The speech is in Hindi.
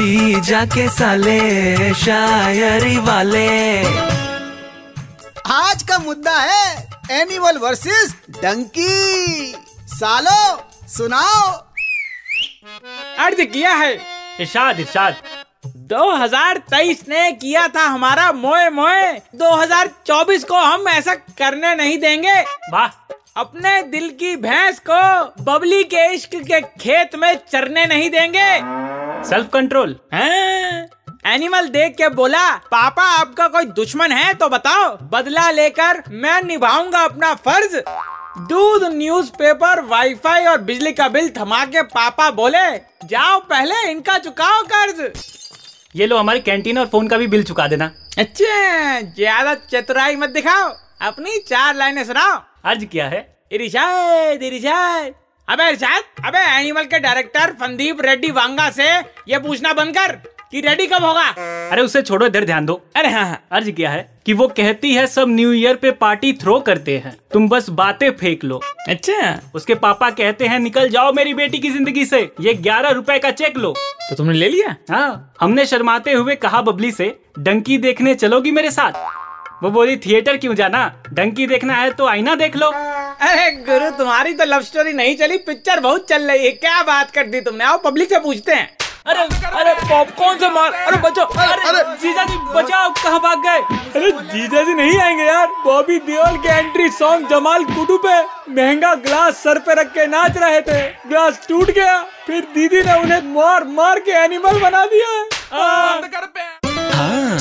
जी जाके साले शायरी वाले। आज का मुद्दा है एनिमल वर्सेस डंकी। सालो सुनाओ। अर्ज़ किया है। इरशाद इरशाद। 2023 ने किया था हमारा मोए मोए। 2024 को हम ऐसा करने नहीं देंगे। वाह। अपने दिल की भैंस को बबली के इश्क के खेत में चरने नहीं देंगे। सेल्फ कंट्रोल एनिमल देख के बोला पापा आपका कोई दुश्मन है तो बताओ। बदला लेकर मैं निभाऊँगा अपना फ़र्ज़। दूध न्यूज़पेपर, वाईफाई और बिजली का बिल थमा के पापा बोले जाओ पहले इनका चुकाओ कर्ज। ये लो हमारी कैंटीन और फ़ोन का भी बिल चुका देना। अच्छा ज़्यादा चतुराई मत दिखाओ। अपनी चार लाइनें सुनाओ। अर्ज़ किया है। इरिशाद इरिशाद अबे इरशाद अबे एनिमल के डायरेक्टर फंदीप रेड्डी वांगा से ये पूछना बंद कर कि रेडी कब होगा? अरे उसे छोड़ो इधर ध्यान दो। अरे हाँ हाँ। अर्ज़ किया है कि वो कहती है सब न्यू ईयर पे पार्टी थ्रो करते हैं। तुम बस बातें फेंक लो। अच्छा। उसके पापा कहते हैं निकल जाओ मेरी बेटी की ज़िंदगी से। ये ग्यारह रुपए का चेक लो। तो तुमने ले लिया? हाँ हमने शर्माते हुए कहा बबली से डंकी देखने चलोगी मेरे साथ? वो बोली थिएटर क्यों जाना? डंकी देखना है तो आईना देख लो। अरे गुरु तुम्हारी तो लव स्टोरी नहीं चली पिक्चर बहुत चल रही है। क्या बात कर दी तुमने? आओ पब्लिक से पूछते हैं। अरे अरे पॉपकॉर्न से मार अरे बचो अरे अरे। जीजा जी बचाओ कहाँ भाग गए? अरे जीजा जी नहीं आएँगे यार। बॉबी देओल के एंट्री सॉन्ग जमाल कुटू पे महँगा ग्लास सर पे रख के नाच रहे थे। ग्लास टूट गया फिर दीदी ने उन्हें मार मार के एनिमल बना दिया।